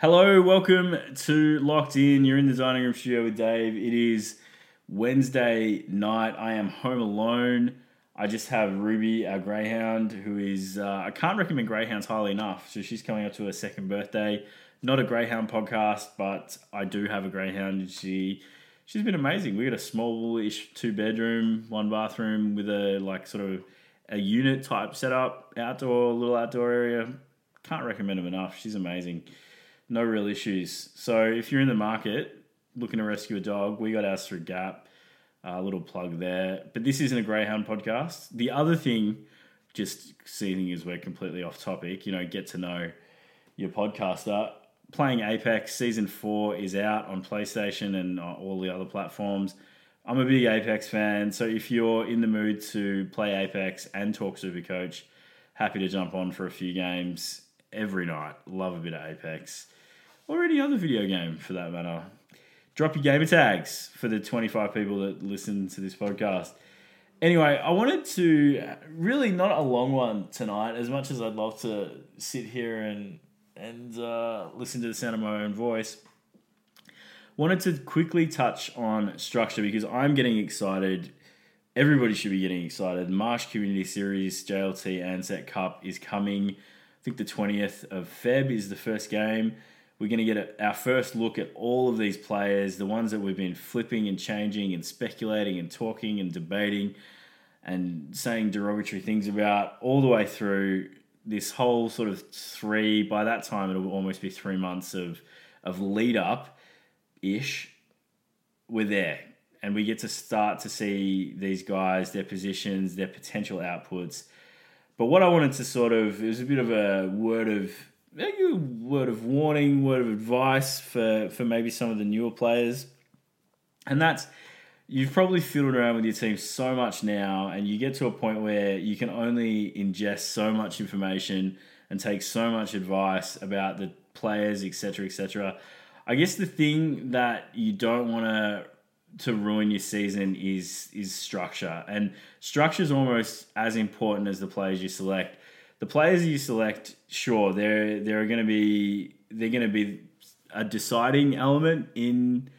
Hello, welcome to Locked In. You're in the dining room studio with Dave. It is Wednesday night. I am home alone. I just have Ruby, our greyhound, who is, uh, I can't recommend greyhounds highly enough. So she's coming up to her second birthday. Not a greyhound podcast, but I do have a greyhound. And she, she's been amazing. We got a small-ish two bedroom, one bathroom with a like sort of a unit type setup, outdoor, little outdoor area. Can't recommend them enough. She's amazing no real issues. So if you're in the market looking to rescue a dog, we got ours through Gap. A uh, little plug there. But this isn't a Greyhound podcast. The other thing, just seeing as we're completely off topic, you know, get to know your podcaster. Playing Apex Season 4 is out on PlayStation and all the other platforms. I'm a big Apex fan, so if you're in the mood to play Apex and talk Super Coach, happy to jump on for a few games every night. Love a bit of Apex or any other video game for that matter. Drop your gamer tags for the 25 people that listen to this podcast. Anyway, I wanted to really not a long one tonight, as much as I'd love to sit here and and uh, listen to the sound of my own voice. Wanted to quickly touch on structure because I'm getting excited. Everybody should be getting excited. Marsh Community Series JLT Ansett Cup is coming. I think the 20th of Feb is the first game. We're going to get a, our first look at all of these players, the ones that we've been flipping and changing and speculating and talking and debating and saying derogatory things about all the way through this whole sort of three, by that time it'll almost be three months of, of lead up ish. We're there. And we get to start to see these guys, their positions, their potential outputs. But what I wanted to sort of, it was a bit of a word of maybe a word of warning, word of advice for, for maybe some of the newer players. And that's you've probably fiddled around with your team so much now, and you get to a point where you can only ingest so much information and take so much advice about the players, etc., etc. I guess the thing that you don't want to to ruin your season is is structure, and structure is almost as important as the players you select the players you select, sure, they're they're going to be they're going to be a deciding element in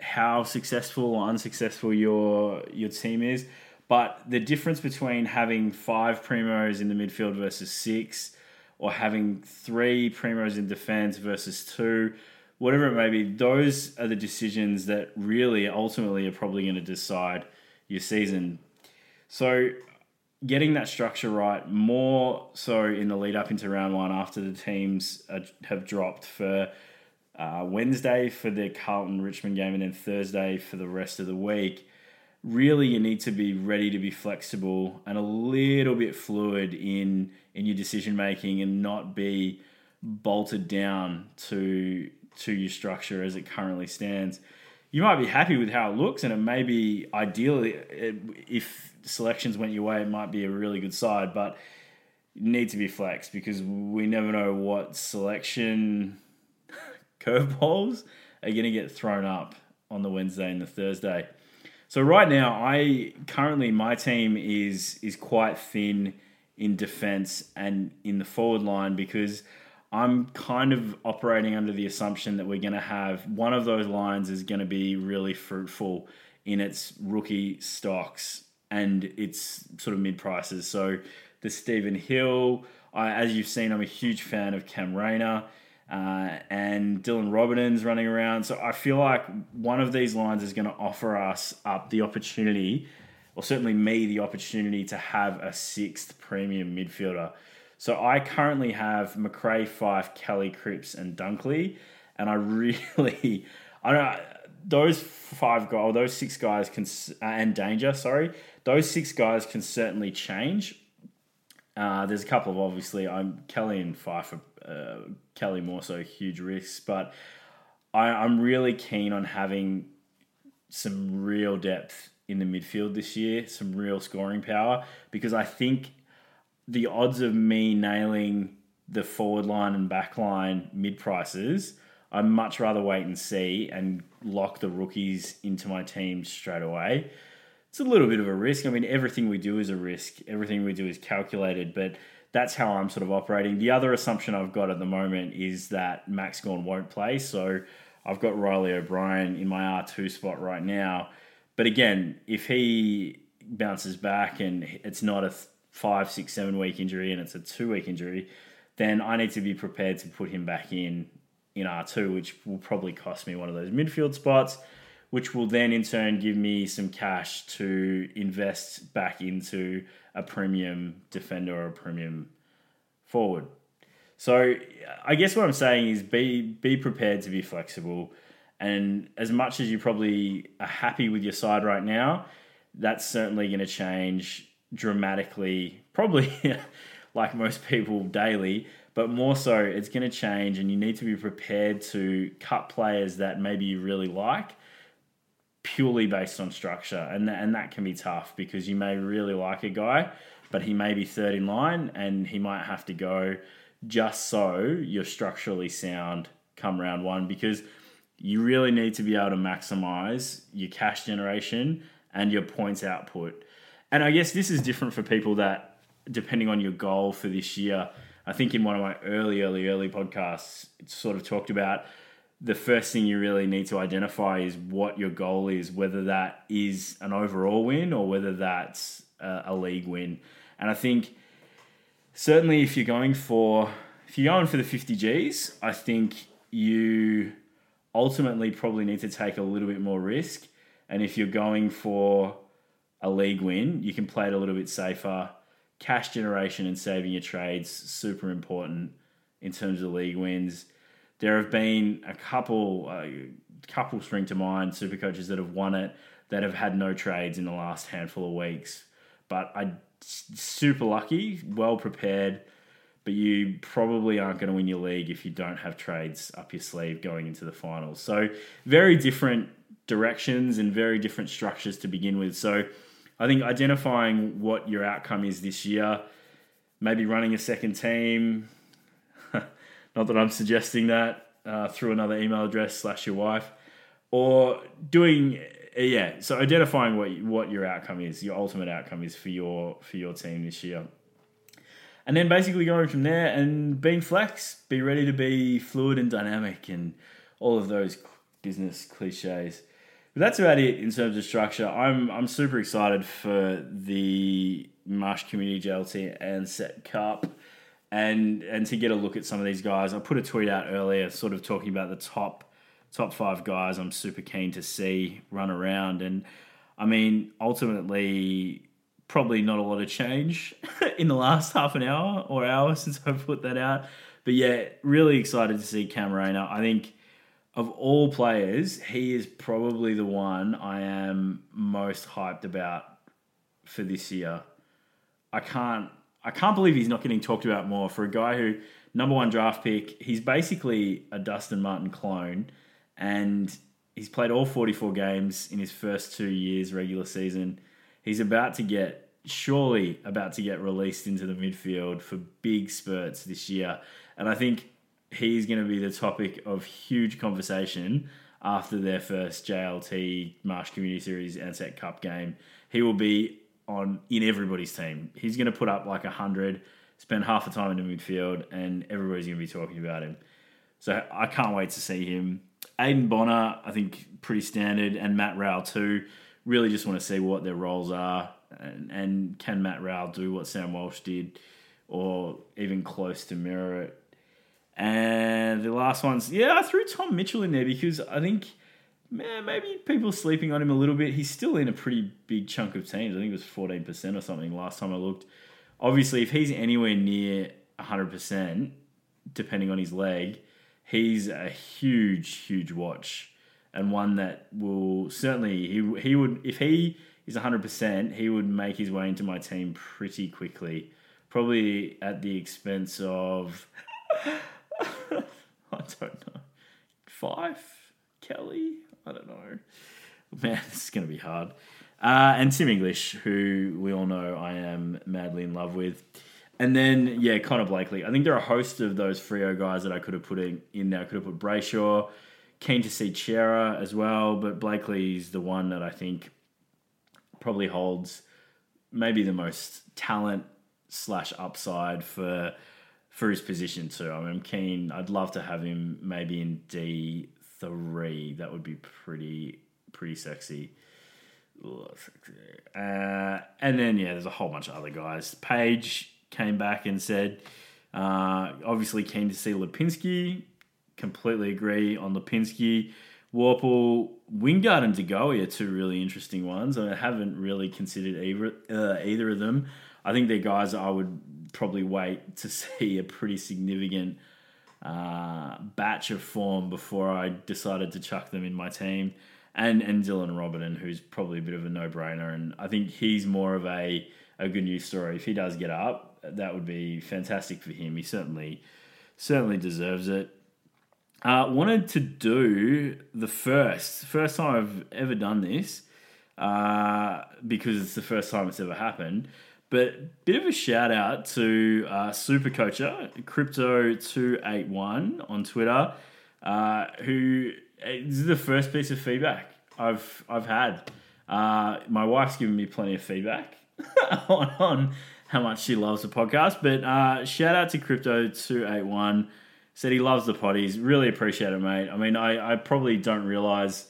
how successful or unsuccessful your your team is. But the difference between having five primos in the midfield versus six, or having three primos in defense versus two, whatever it may be, those are the decisions that really ultimately are probably going to decide your season. So getting that structure right more so in the lead up into round one after the teams have dropped for uh, Wednesday for the Carlton Richmond game and then Thursday for the rest of the week. Really, you need to be ready to be flexible and a little bit fluid in in your decision making and not be bolted down to to your structure as it currently stands. You might be happy with how it looks, and it may be ideally if selections went your way, it might be a really good side, but you need to be flexed because we never know what selection curveballs are going to get thrown up on the Wednesday and the Thursday. So right now, I currently my team is is quite thin in defense and in the forward line because I'm kind of operating under the assumption that we're going to have one of those lines is going to be really fruitful in its rookie stocks and it's sort of mid prices. So the Stephen Hill, I, as you've seen, I'm a huge fan of Cam Rayner. Uh, and Dylan Roberton's running around. So I feel like one of these lines is going to offer us up the opportunity, or certainly me, the opportunity to have a sixth premium midfielder. So I currently have Macrae, Fyfe, Kelly, Cripps, and Dunkley, and I really, I don't. Those five guys, or those six guys can, and Danger, sorry, those six guys can certainly change. Uh, there's a couple of obviously I'm Kelly and Fyfe, uh, Kelly more so huge risks, but I, I'm really keen on having some real depth in the midfield this year, some real scoring power, because I think the odds of me nailing the forward line and back line mid prices, I'd much rather wait and see and lock the rookies into my team straight away it's a little bit of a risk. I mean, everything we do is a risk. Everything we do is calculated, but that's how I'm sort of operating. The other assumption I've got at the moment is that Max Gawn won't play. So I've got Riley O'Brien in my R2 spot right now. But again, if he bounces back and it's not a five, six, seven week injury and it's a two week injury, then I need to be prepared to put him back in in R2, which will probably cost me one of those midfield spots, which will then in turn give me some cash to invest back into a premium defender or a premium forward. So I guess what I'm saying is be be prepared to be flexible. And as much as you probably are happy with your side right now, that's certainly going to change dramatically, probably like most people daily, but more so it's going to change and you need to be prepared to cut players that maybe you really like purely based on structure. And that, and that can be tough because you may really like a guy, but he may be third in line and he might have to go just so you're structurally sound come round one because you really need to be able to maximize your cash generation and your points output. And I guess this is different for people that, depending on your goal for this year, I think in one of my early, early, early podcasts, it's sort of talked about the first thing you really need to identify is what your goal is, whether that is an overall win or whether that's a, league win. And I think certainly if you're going for if you're going for the 50 Gs, I think you ultimately probably need to take a little bit more risk. And if you're going for a league win, you can play it a little bit safer. Cash generation and saving your trades super important in terms of league wins. There have been a couple, couple spring to mind super coaches that have won it that have had no trades in the last handful of weeks. But I super lucky, well prepared, but you probably aren't going to win your league if you don't have trades up your sleeve going into the finals. So very different directions and very different structures to begin with. So I think identifying what your outcome is this year, maybe running a second team. Not that I'm suggesting that uh, through another email address slash your wife, or doing uh, yeah. So identifying what what your outcome is, your ultimate outcome is for your for your team this year, and then basically going from there and being flex, be ready to be fluid and dynamic, and all of those business cliches. But that's about it in terms of structure. I'm I'm super excited for the Marsh Community JLT Ansett Cup. And and to get a look at some of these guys, I put a tweet out earlier, sort of talking about the top top five guys I'm super keen to see run around. And I mean, ultimately, probably not a lot of change in the last half an hour or hour since I put that out. But yeah, really excited to see Cam. I think of all players, he is probably the one I am most hyped about for this year. I can't I can't believe he's not getting talked about more for a guy who number one draft pick. He's basically a Dustin Martin clone and he's played all 44 games in his first two years regular season. He's about to get surely about to get released into the midfield for big spurts this year, and I think he's going to be the topic of huge conversation after their first JLT Marsh Community Series Ansett Cup game. He will be on in everybody's team. He's going to put up like a hundred, spend half the time in the midfield, and everybody's going to be talking about him. So I can't wait to see him. Aiden Bonar, I think, pretty standard, and Matt Rowell too. Really just want to see what their roles are, and, and can Matt Rowell do what Sam Walsh did, or even close to mirror it. And the last ones, yeah, I threw Tom Mitchell in there because I think, man, maybe people sleeping on him a little bit. He's still in a pretty big chunk of teams. I think it was fourteen percent or something last time I looked. Obviously, if he's anywhere near hundred percent, depending on his leg, he's a huge, huge watch and one that will certainly he he would if he is 100%, he would make his way into my team pretty quickly. Probably at the expense of I don't know. 5 Kelly, I don't know. Man, this is going to be hard. Uh, and Tim English, who we all know I am madly in love with. And then, yeah, Connor Blakely. I think there are a host of those Freo guys that I could have put in, in there. I could have put Brayshaw. Keen to see Cerra as well, but Blakely's the one that I think probably holds maybe the most talent slash upside for for his position too. I mean, I'm keen. I'd love to have him maybe in D three. That would be pretty pretty sexy. Uh, and then yeah, there's a whole bunch of other guys. Page came back and said, uh, obviously keen to see Lipinski. Completely agree on Lipinski. Worpel, Wingard, and DeGoey are two really interesting ones. I haven't really considered either uh, either of them. I think they're guys I would probably wait to see a pretty significant uh, batch of form before I decided to chuck them in my team. And and Dylan Roberton, who's probably a bit of a no brainer, and I think he's more of a a good news story. If he does get up, that would be fantastic for him. He certainly certainly deserves it. Uh, wanted to do the first first time I've ever done this uh, because it's the first time it's ever happened. But bit of a shout out to uh, Super Coacher Crypto two eight one on Twitter, uh, who this is the first piece of feedback I've I've had. Uh, my wife's given me plenty of feedback on, on how much she loves the podcast. But uh, shout out to Crypto two eight one. Said he loves the potties. Really appreciate it, mate. I mean, I, I probably don't realize.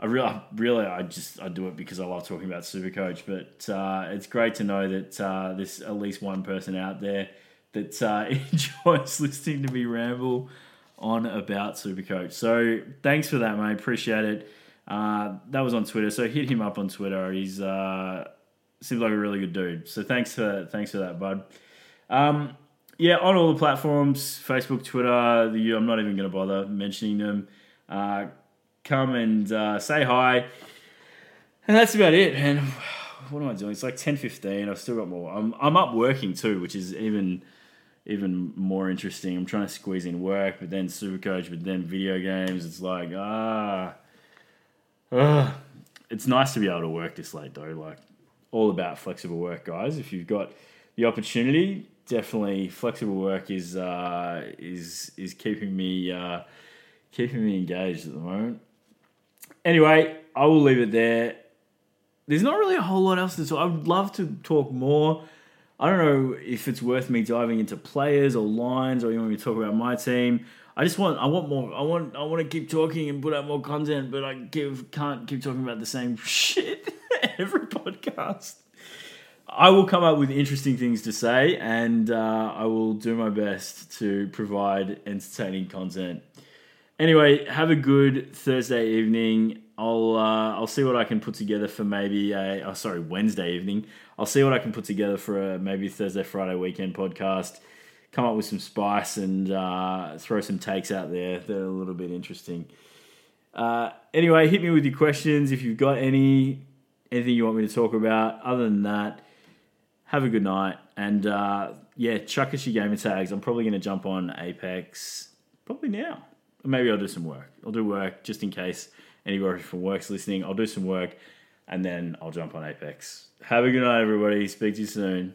I really, really, I just I do it because I love talking about Supercoach. But uh, it's great to know that uh, there's at least one person out there that uh, enjoys listening to me ramble on about Supercoach. So thanks for that, mate. Appreciate it. Uh, that was on Twitter, so hit him up on Twitter. He's uh, seems like a really good dude. So thanks for thanks for that, bud. Um, yeah, on all the platforms, Facebook, Twitter. The, I'm not even going to bother mentioning them. Uh, come and uh, say hi, and that's about it. And what am I doing? It's like 10:15. I've still got more. I'm I'm up working too, which is even even more interesting. I'm trying to squeeze in work, but then Supercoach, but then video games. It's like ah, it's nice to be able to work this late though. Like all about flexible work, guys. If you've got the opportunity, definitely flexible work is uh, is is keeping me uh, keeping me engaged at the moment. Anyway, I will leave it there. There's not really a whole lot else to talk. I would love to talk more. I don't know if it's worth me diving into players or lines, or you want me to talk about my team. I just want, I want more. I want, I want to keep talking and put out more content, but I give, can't keep talking about the same shit every podcast. I will come up with interesting things to say, and uh, I will do my best to provide entertaining content. Anyway, have a good Thursday evening. I'll uh, I'll see what I can put together for maybe a oh, sorry Wednesday evening. I'll see what I can put together for a maybe Thursday Friday weekend podcast. Come up with some spice and uh, throw some takes out there that are a little bit interesting. Uh, anyway, hit me with your questions if you've got any anything you want me to talk about. Other than that, have a good night and uh, yeah, chuck us your gamer tags. I'm probably going to jump on Apex probably now. Maybe I'll do some work. I'll do work just in case anybody from work's listening. I'll do some work and then I'll jump on Apex. Have a good night, everybody. Speak to you soon.